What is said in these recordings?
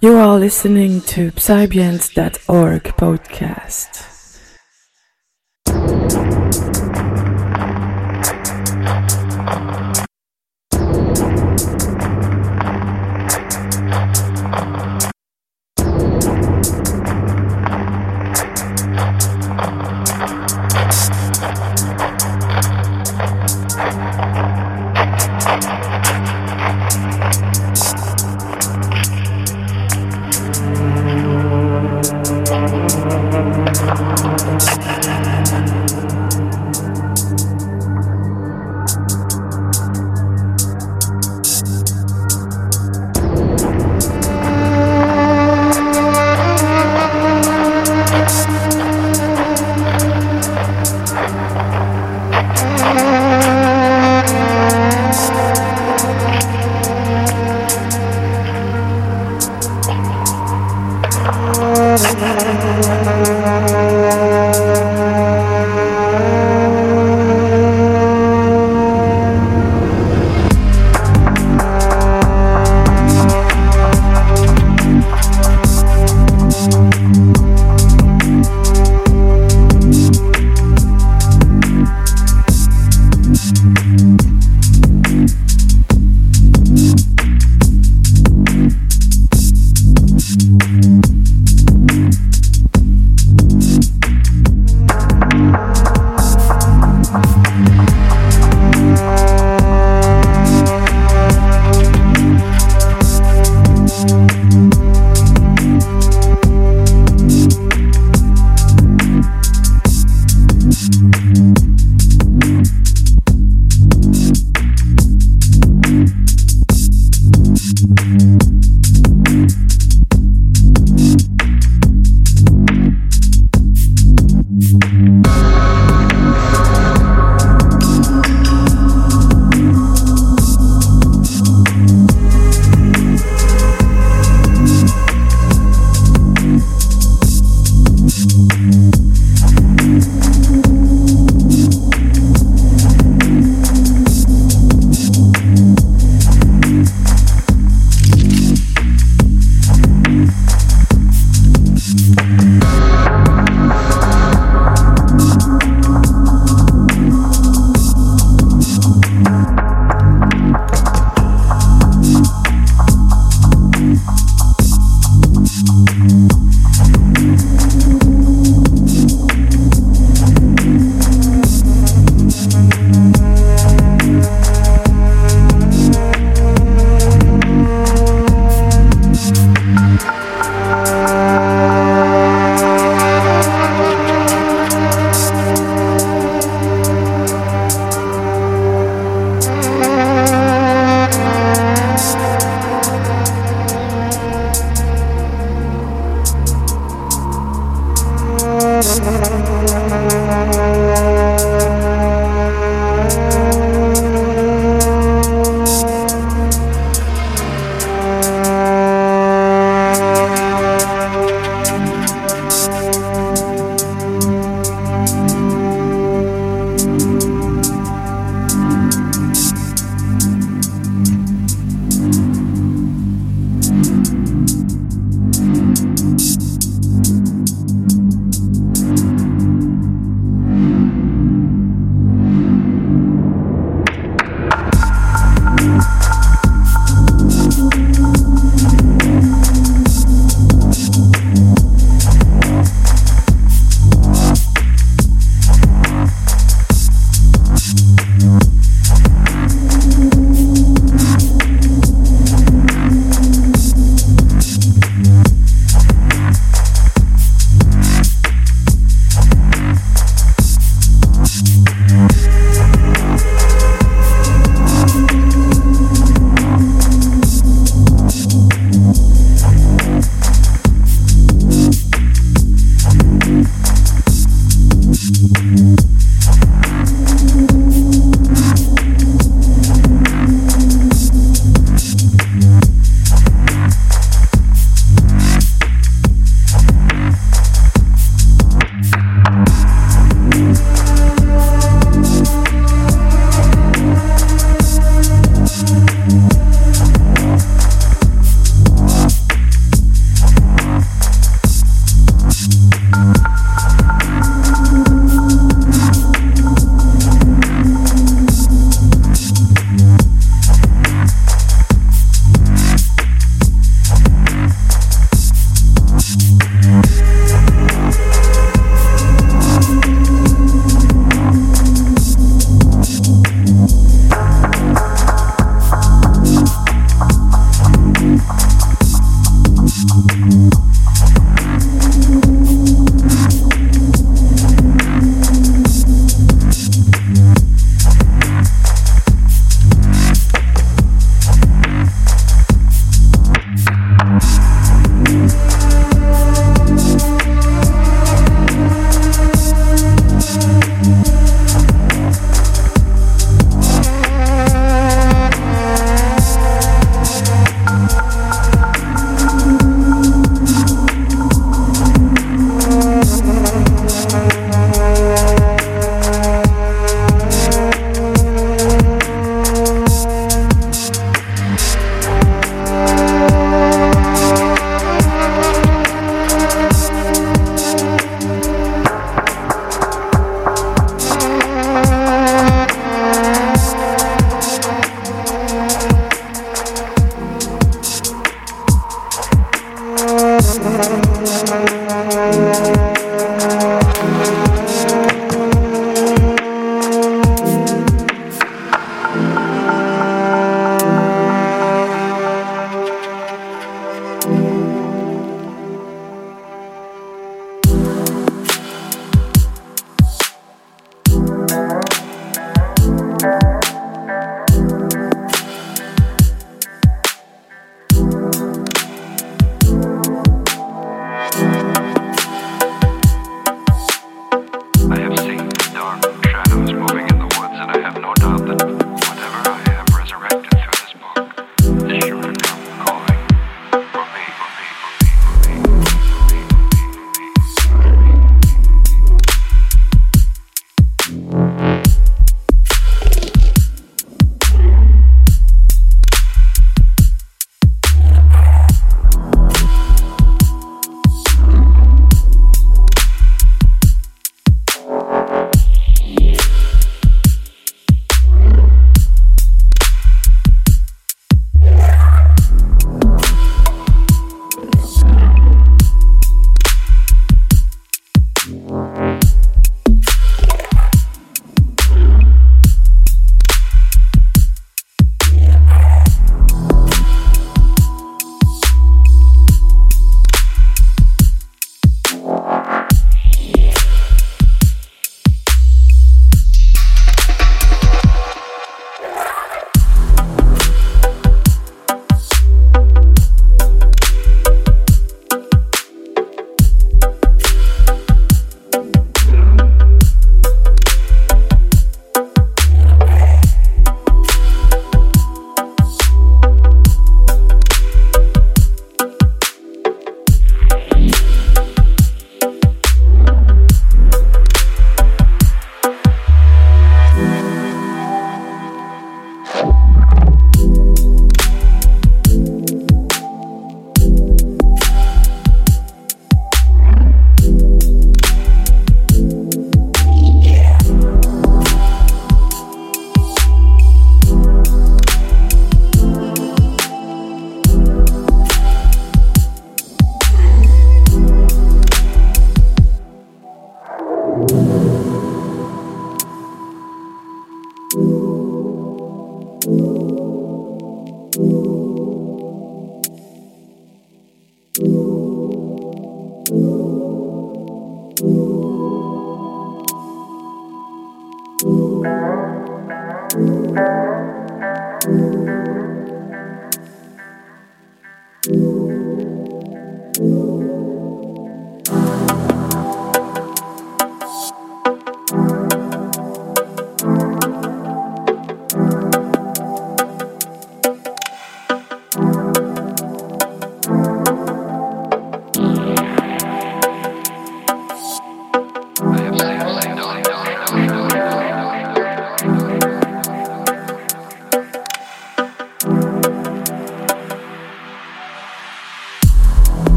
You are listening to Psybians.org podcast.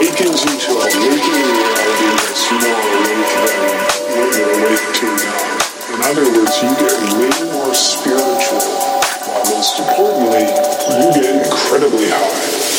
Awakens you to a waking reality that's more awake than what you're awake to now. In other words, you get way more spiritual, while most importantly, you get incredibly high.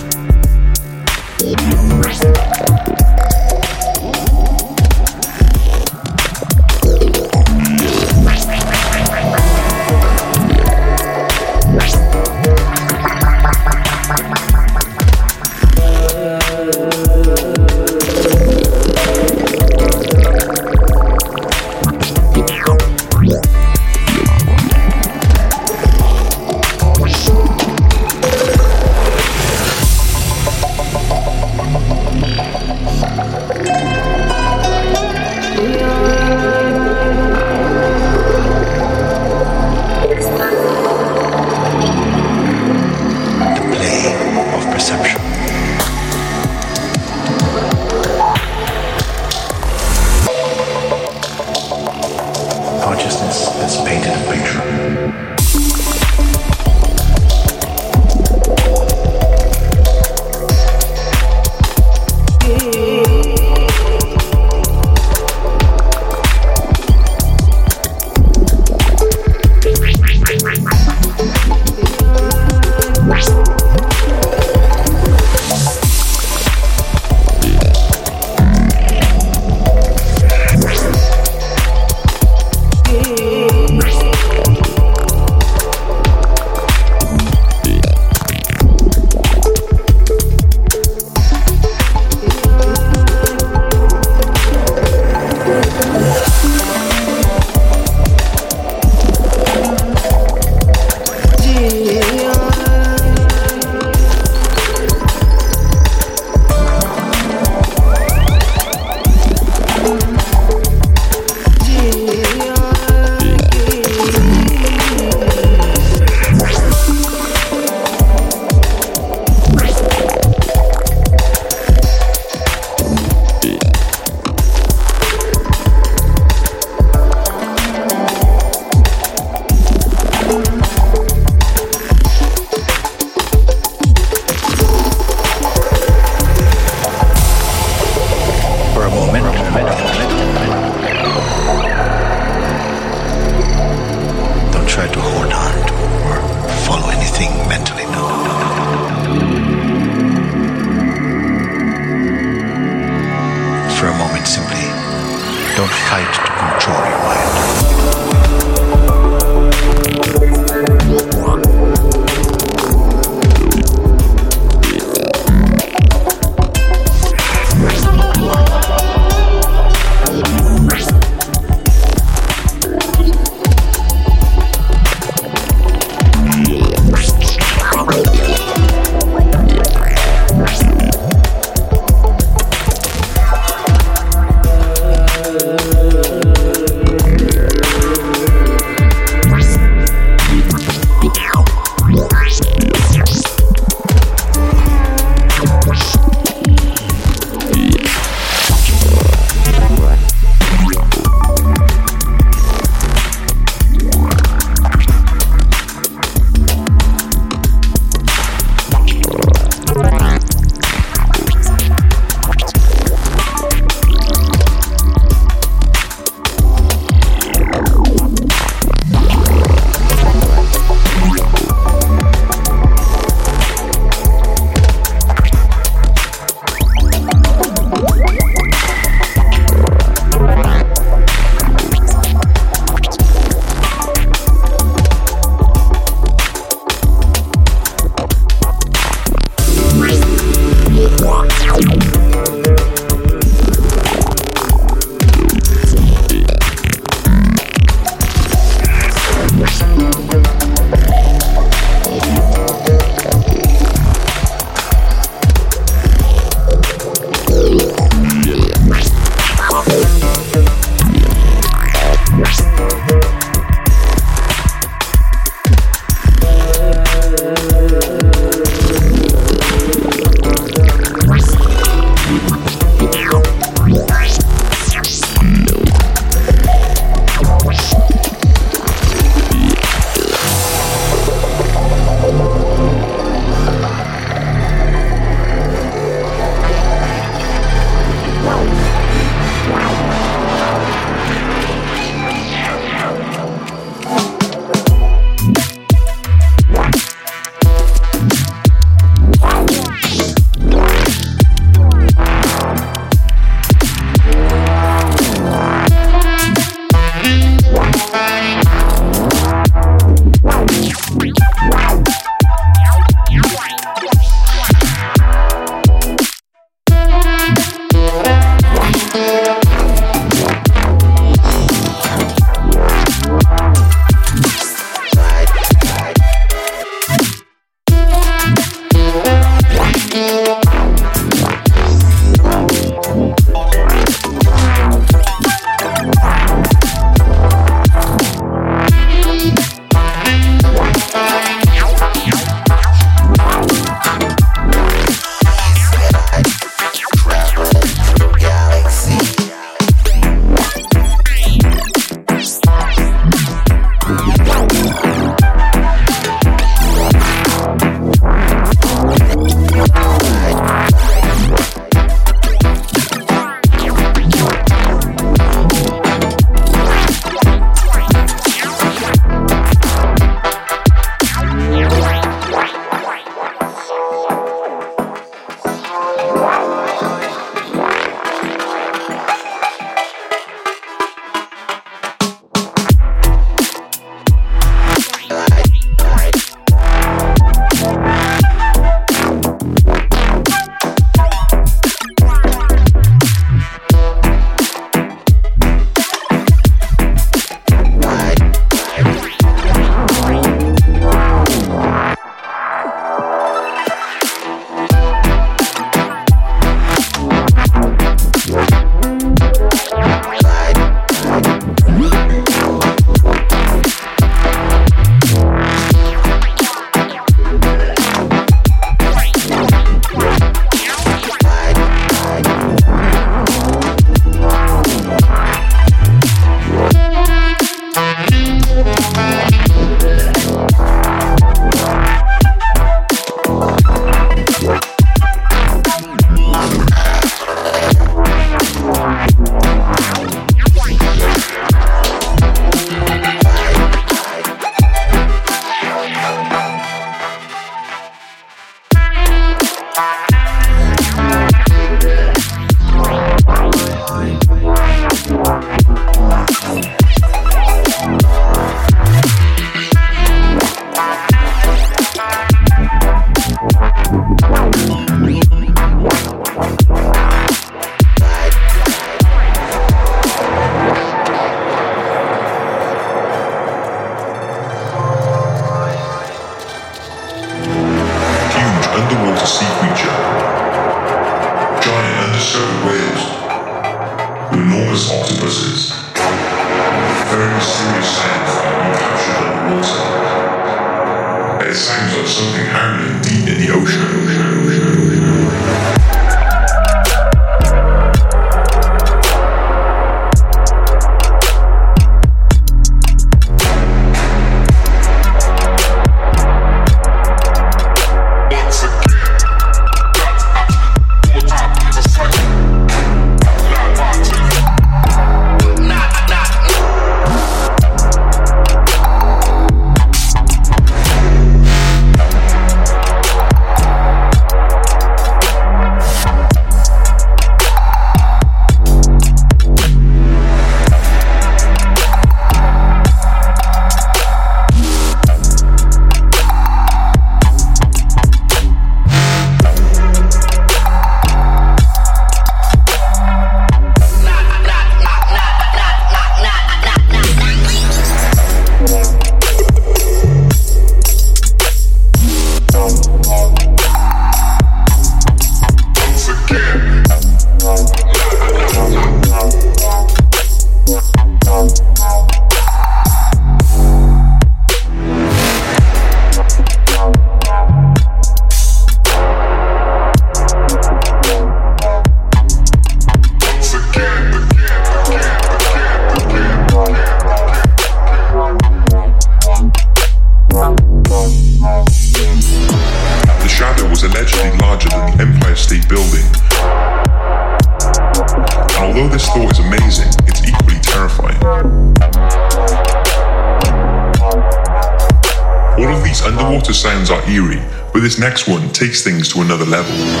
Takes things to another level.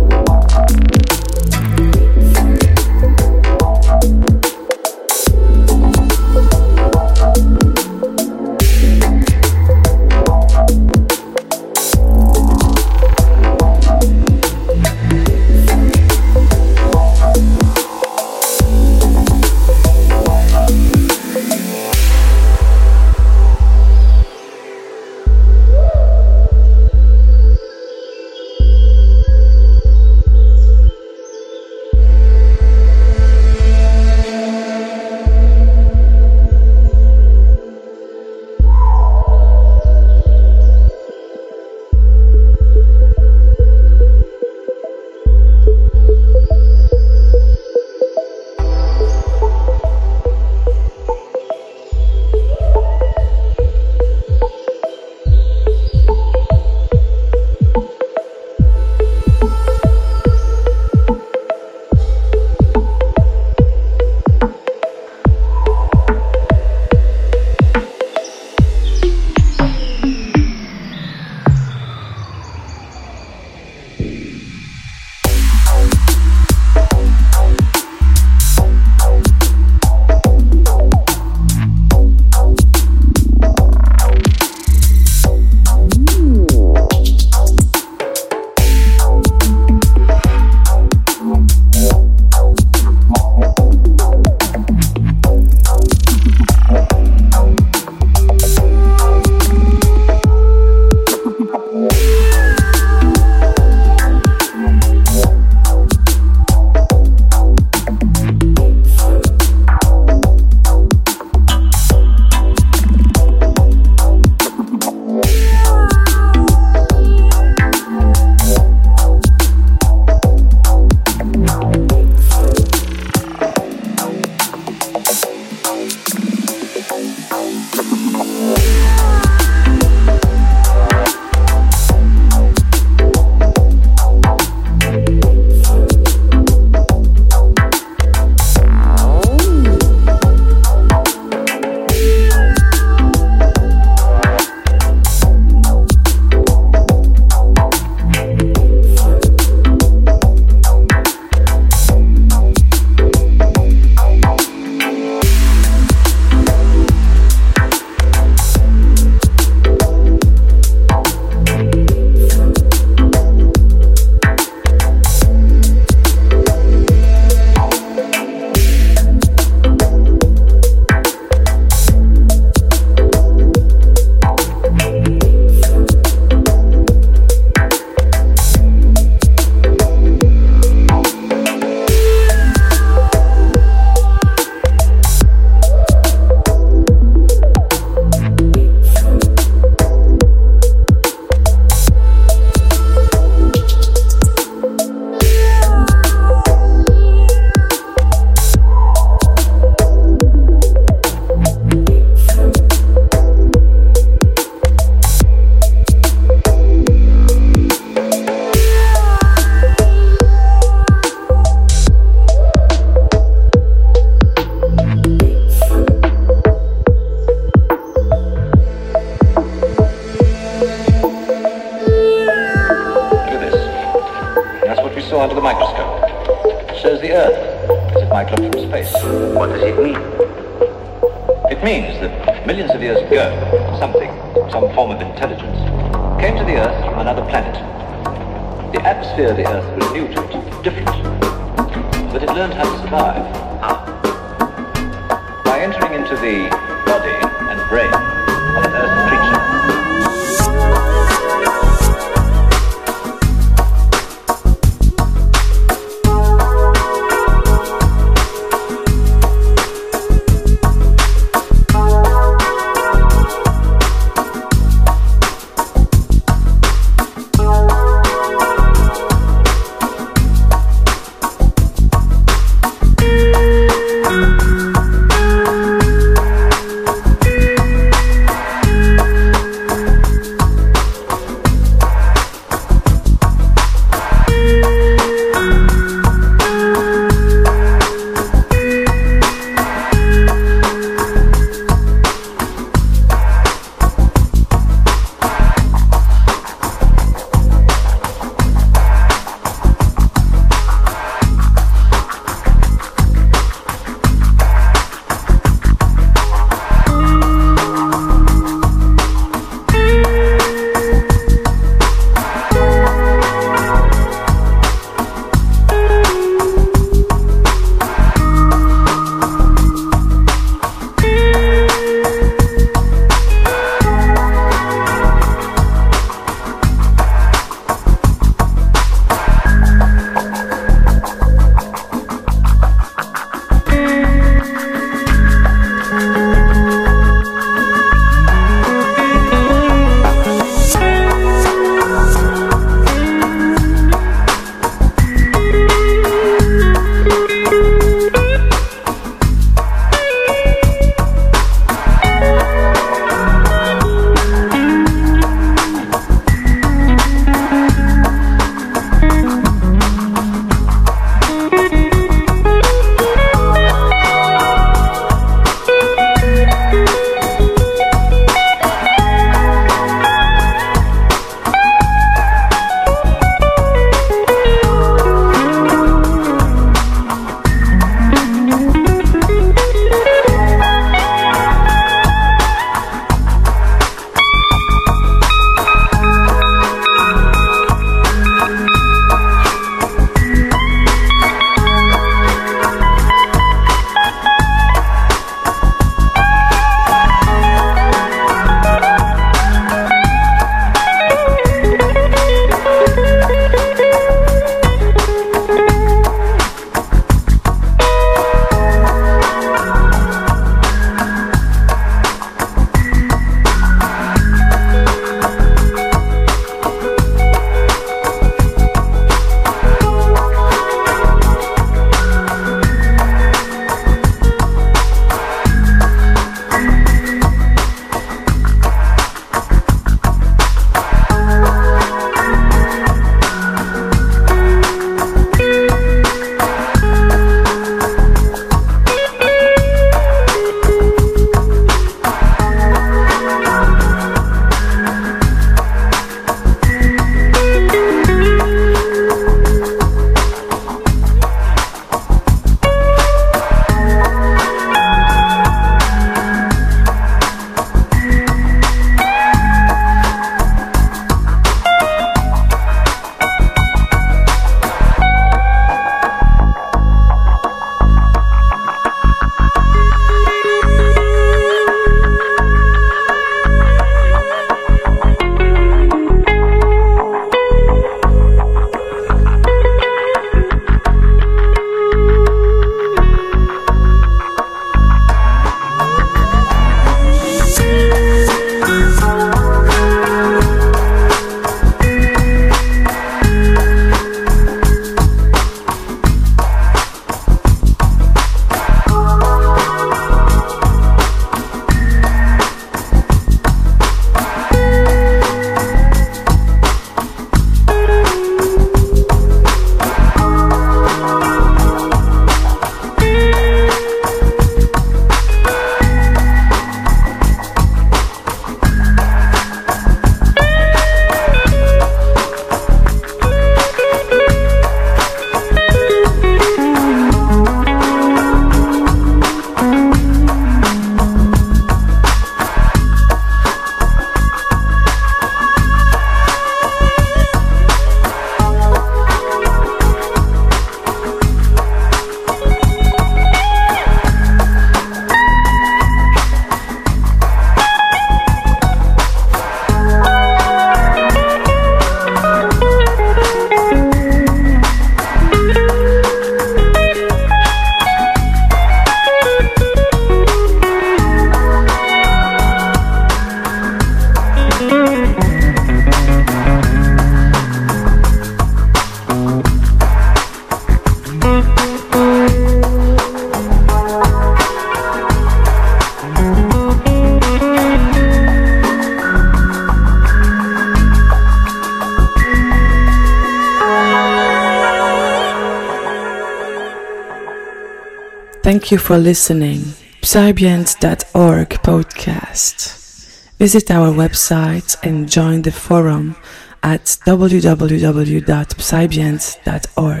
Thank you for listening. Psybians.org podcast. Visit our website and join the forum at www.psybians.org.